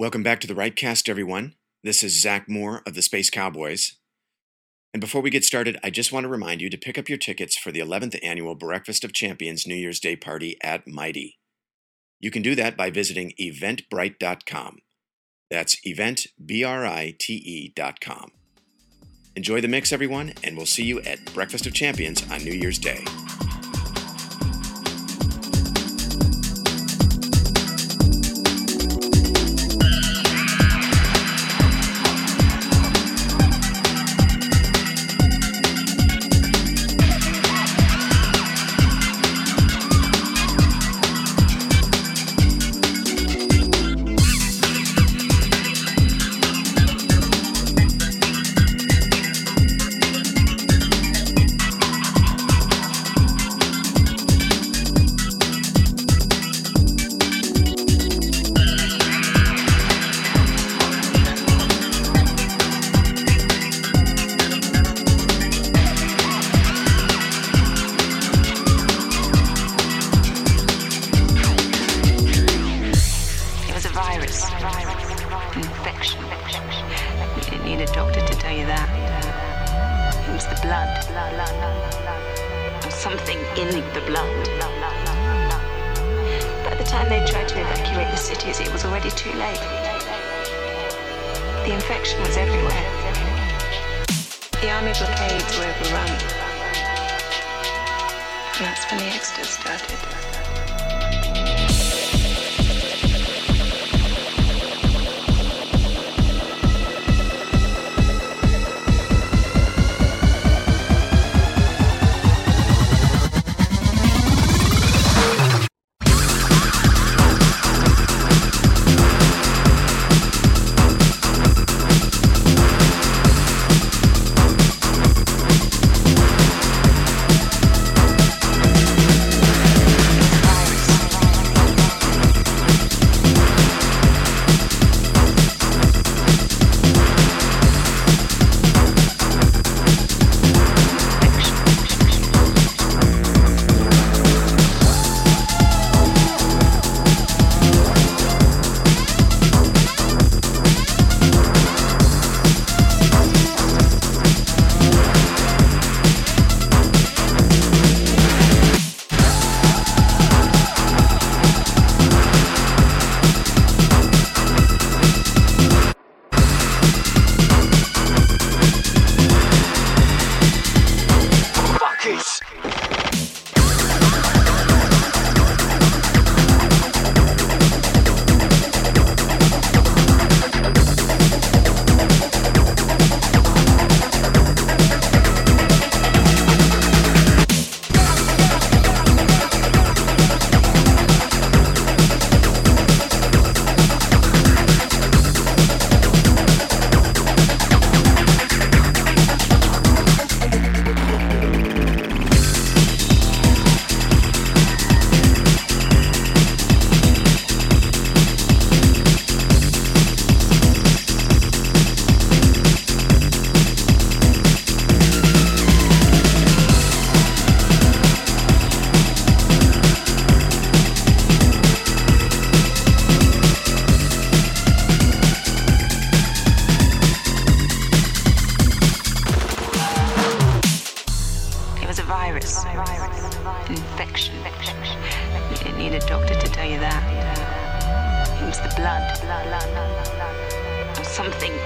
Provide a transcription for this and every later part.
Welcome back to the Rightcast, everyone. This is Zach Moore of the Space Cowboys. And before we get started, I just want to remind you to pick up your tickets for the 11th annual Breakfast of Champions New Year's Day party at Mighty. You can do that by visiting eventbrite.com. That's eventbrite.com. Enjoy the mix, everyone, and we'll see you at Breakfast of Champions on New Year's Day.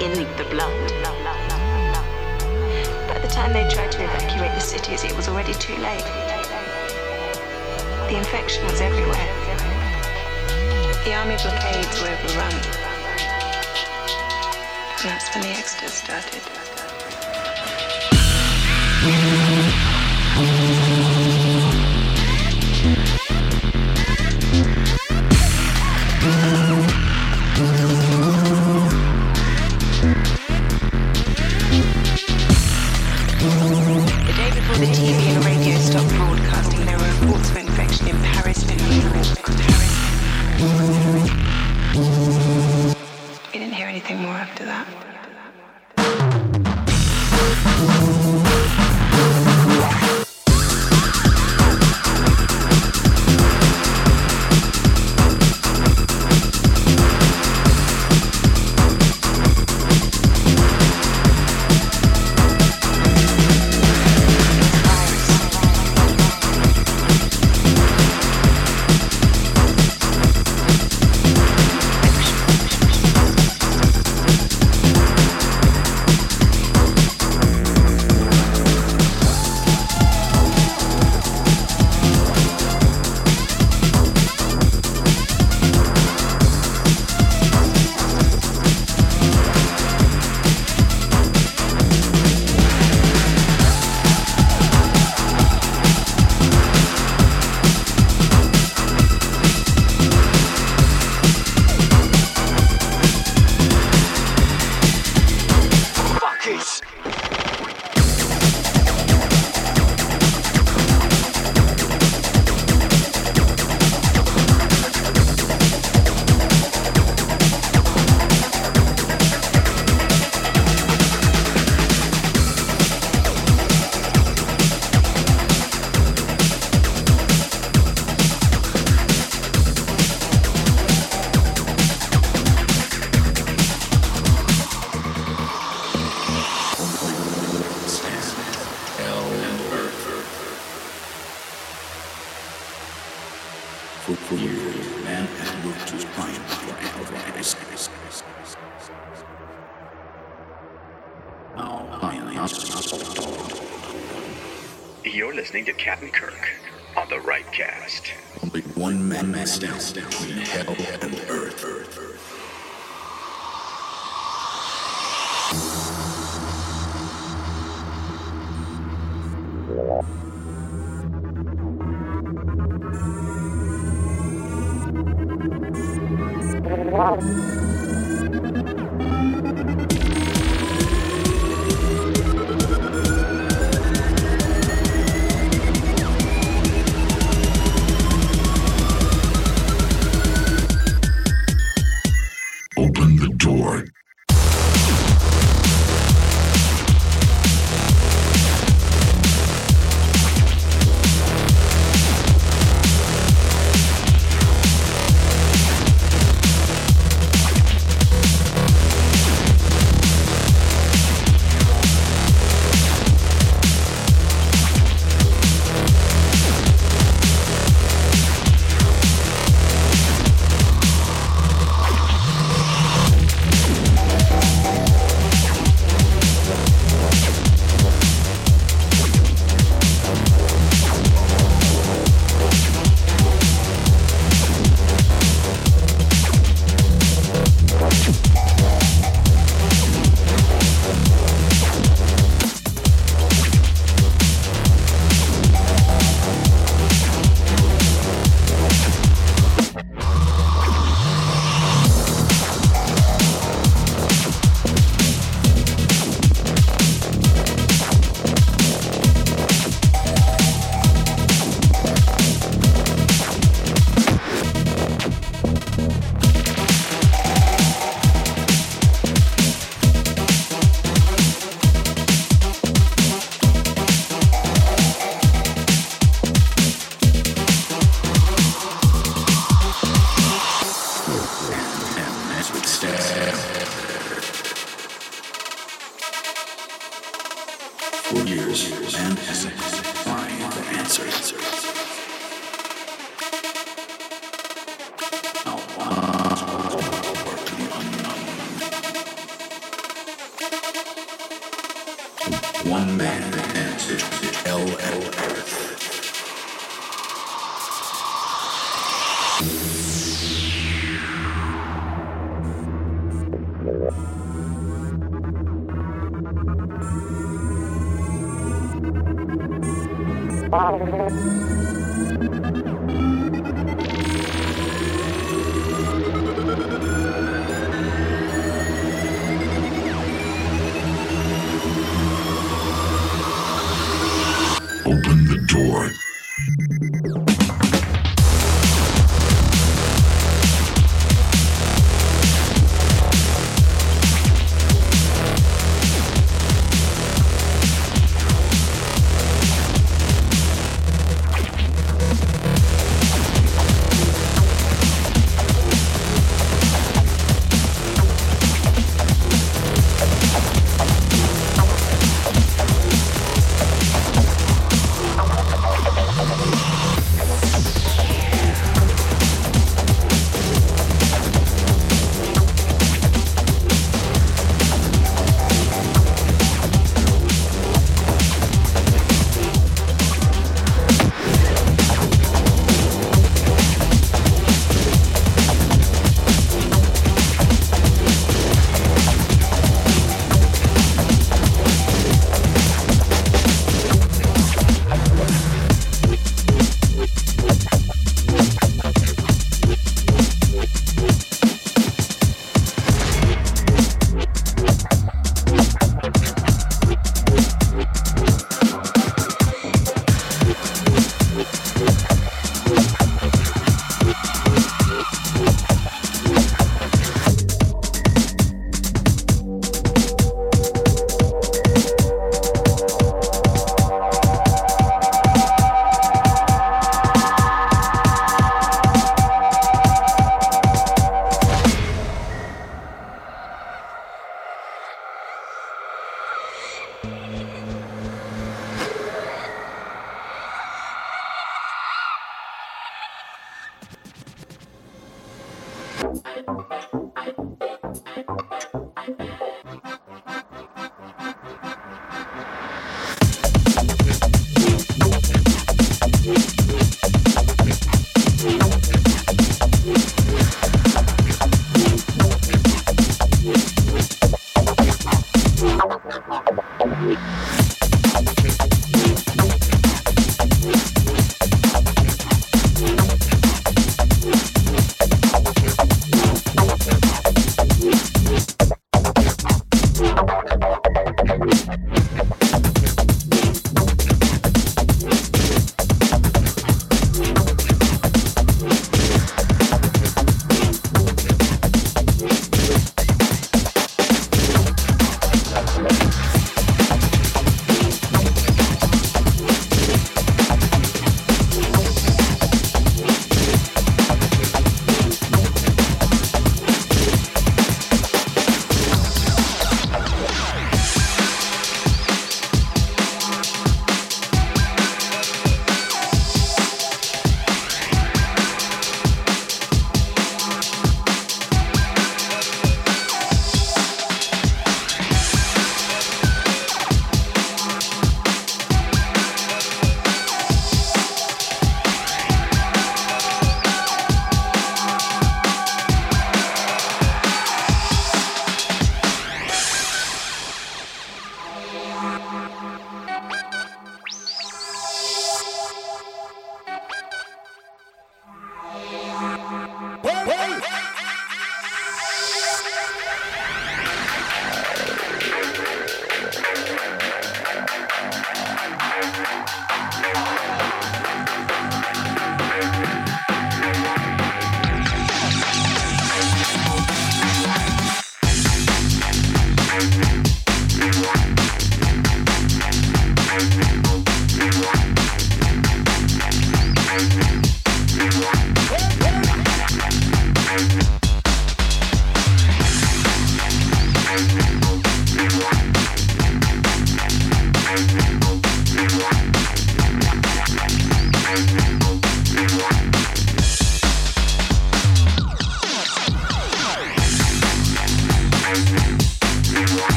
In the blood. By the time they tried to evacuate the cities, it was already too late. The infection was everywhere. The army blockades were overrun. And that's when the exodus started.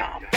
On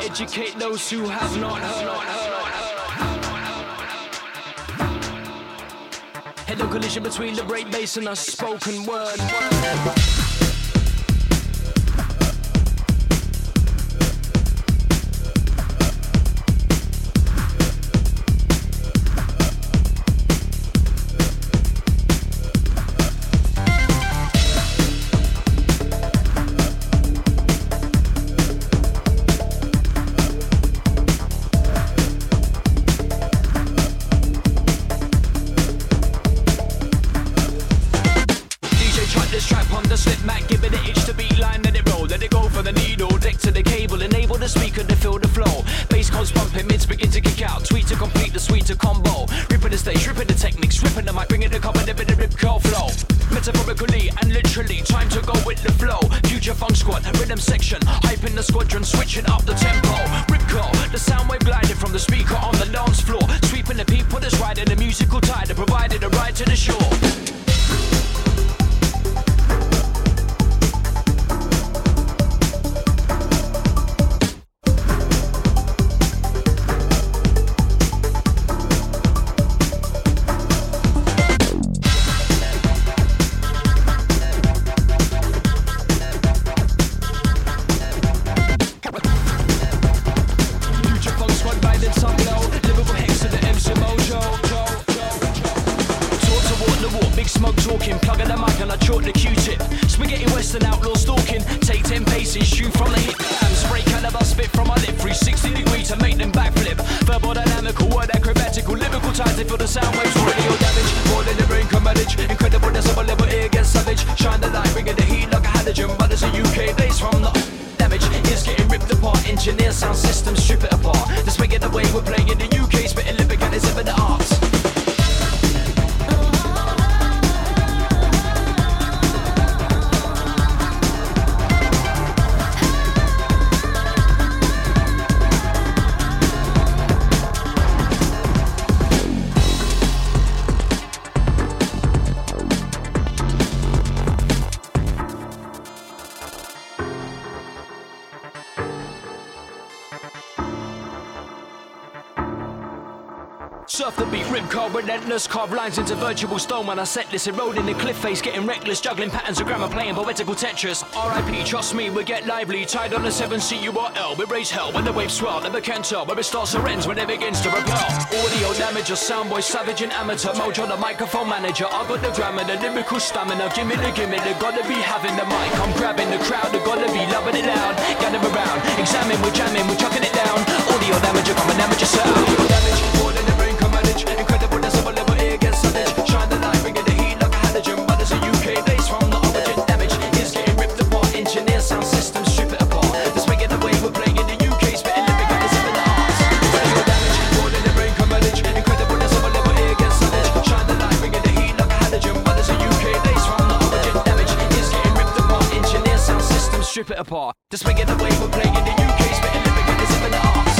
educate those who have not heard. Head on collision between the break bass and a spoken word. engineer sounds Carve lines into virtual stone when I set this. Eroding the cliff face, getting reckless, juggling patterns of grammar, playing poetical Tetris. RIP, trust me, we get lively. Tied on the 7 CURL, we raise hell when the waves swell. Never can tell when it starts or ends when it begins to repel. Audio damage, a soundboy, savage and amateur. Mojo, the microphone manager. I got the grammar, the lyrical stamina. Gimme the gimme, they gotta be having the mic. I'm grabbing the crowd, they gotta be loving it loud. Gather around, examine, we're jamming, we're chucking it down. Audio damage, I'm an amateur sound. split apart. Just the way we're playing in the UK, spitting in the arts.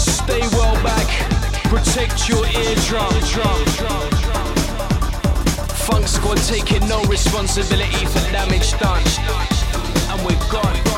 Stay well back, protect your eardrum. Funk squad taking no responsibility for damage done. I'm with God.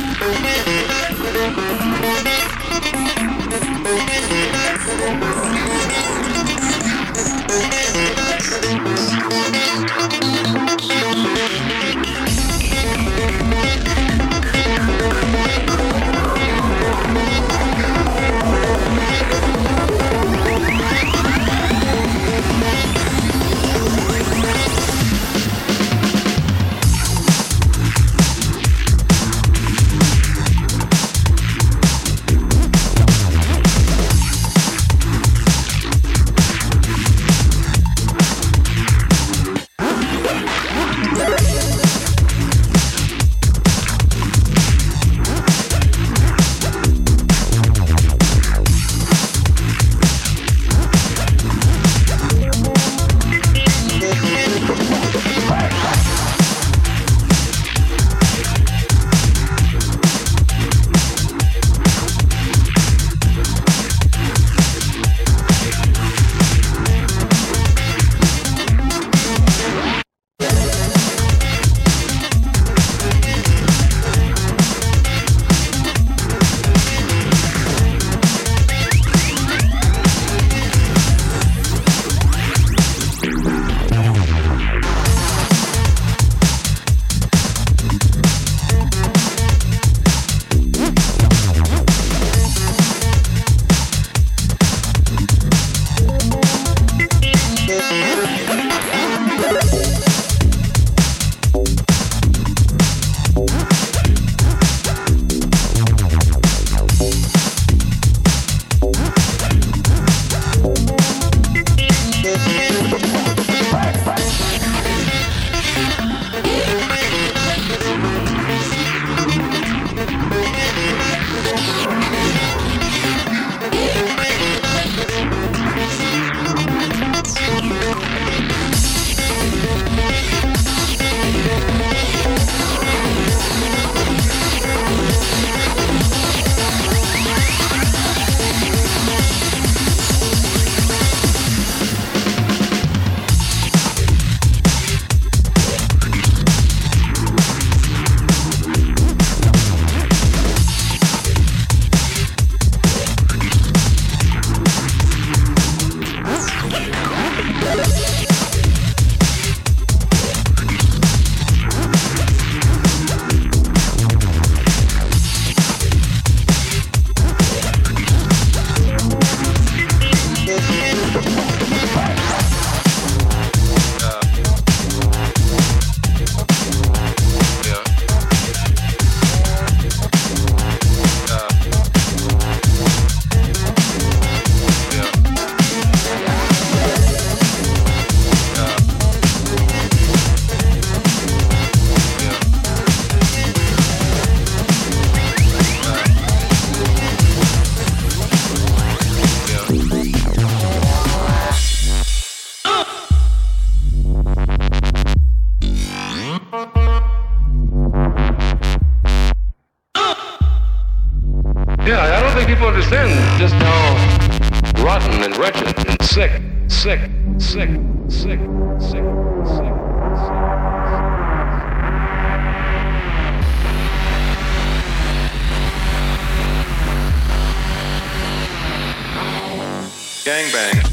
Gangbang.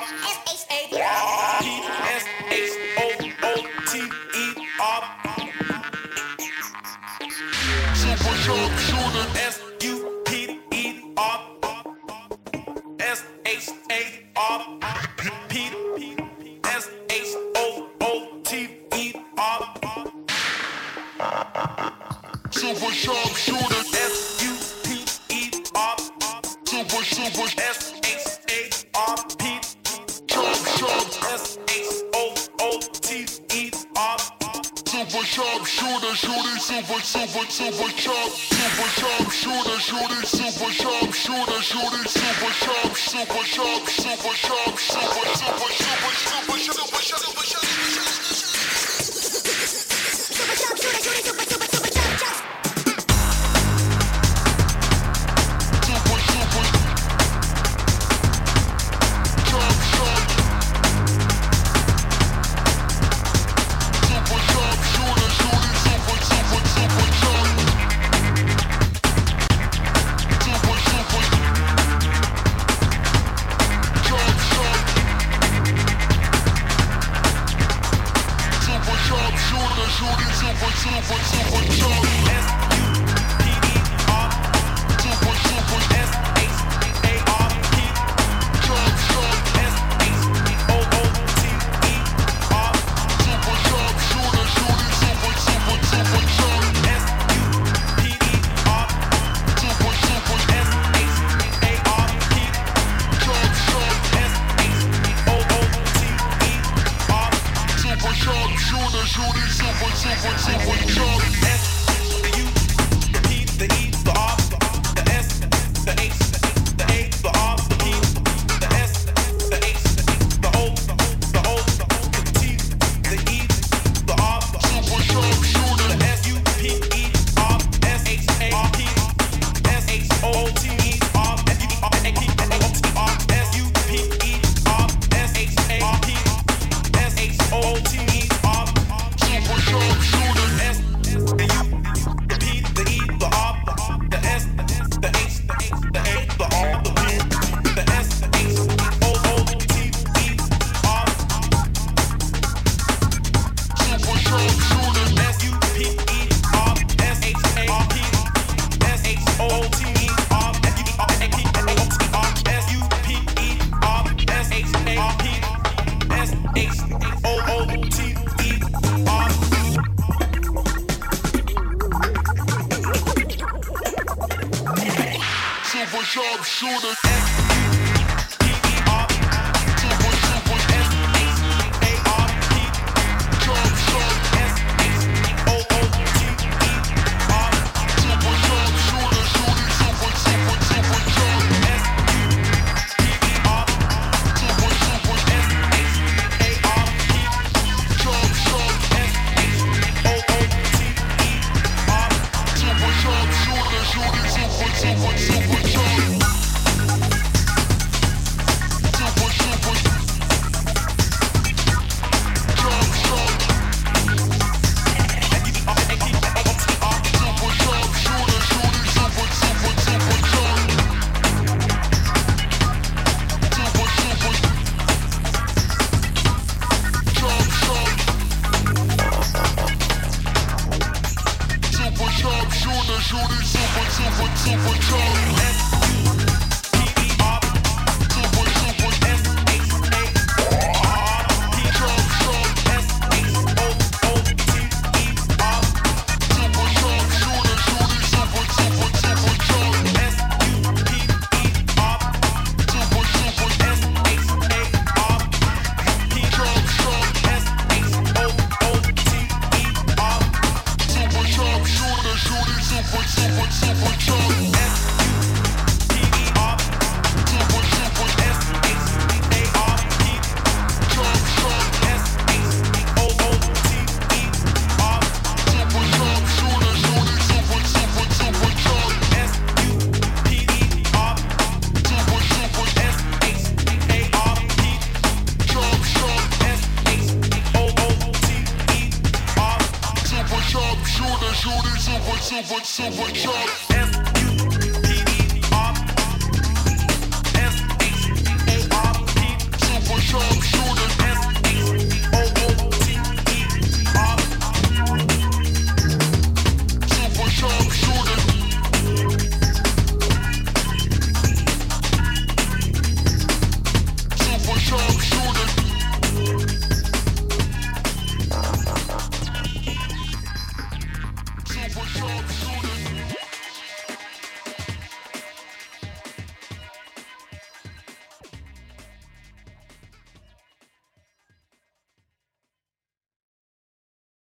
It's Shooting, super, super, super, super, super, super, super, super, super,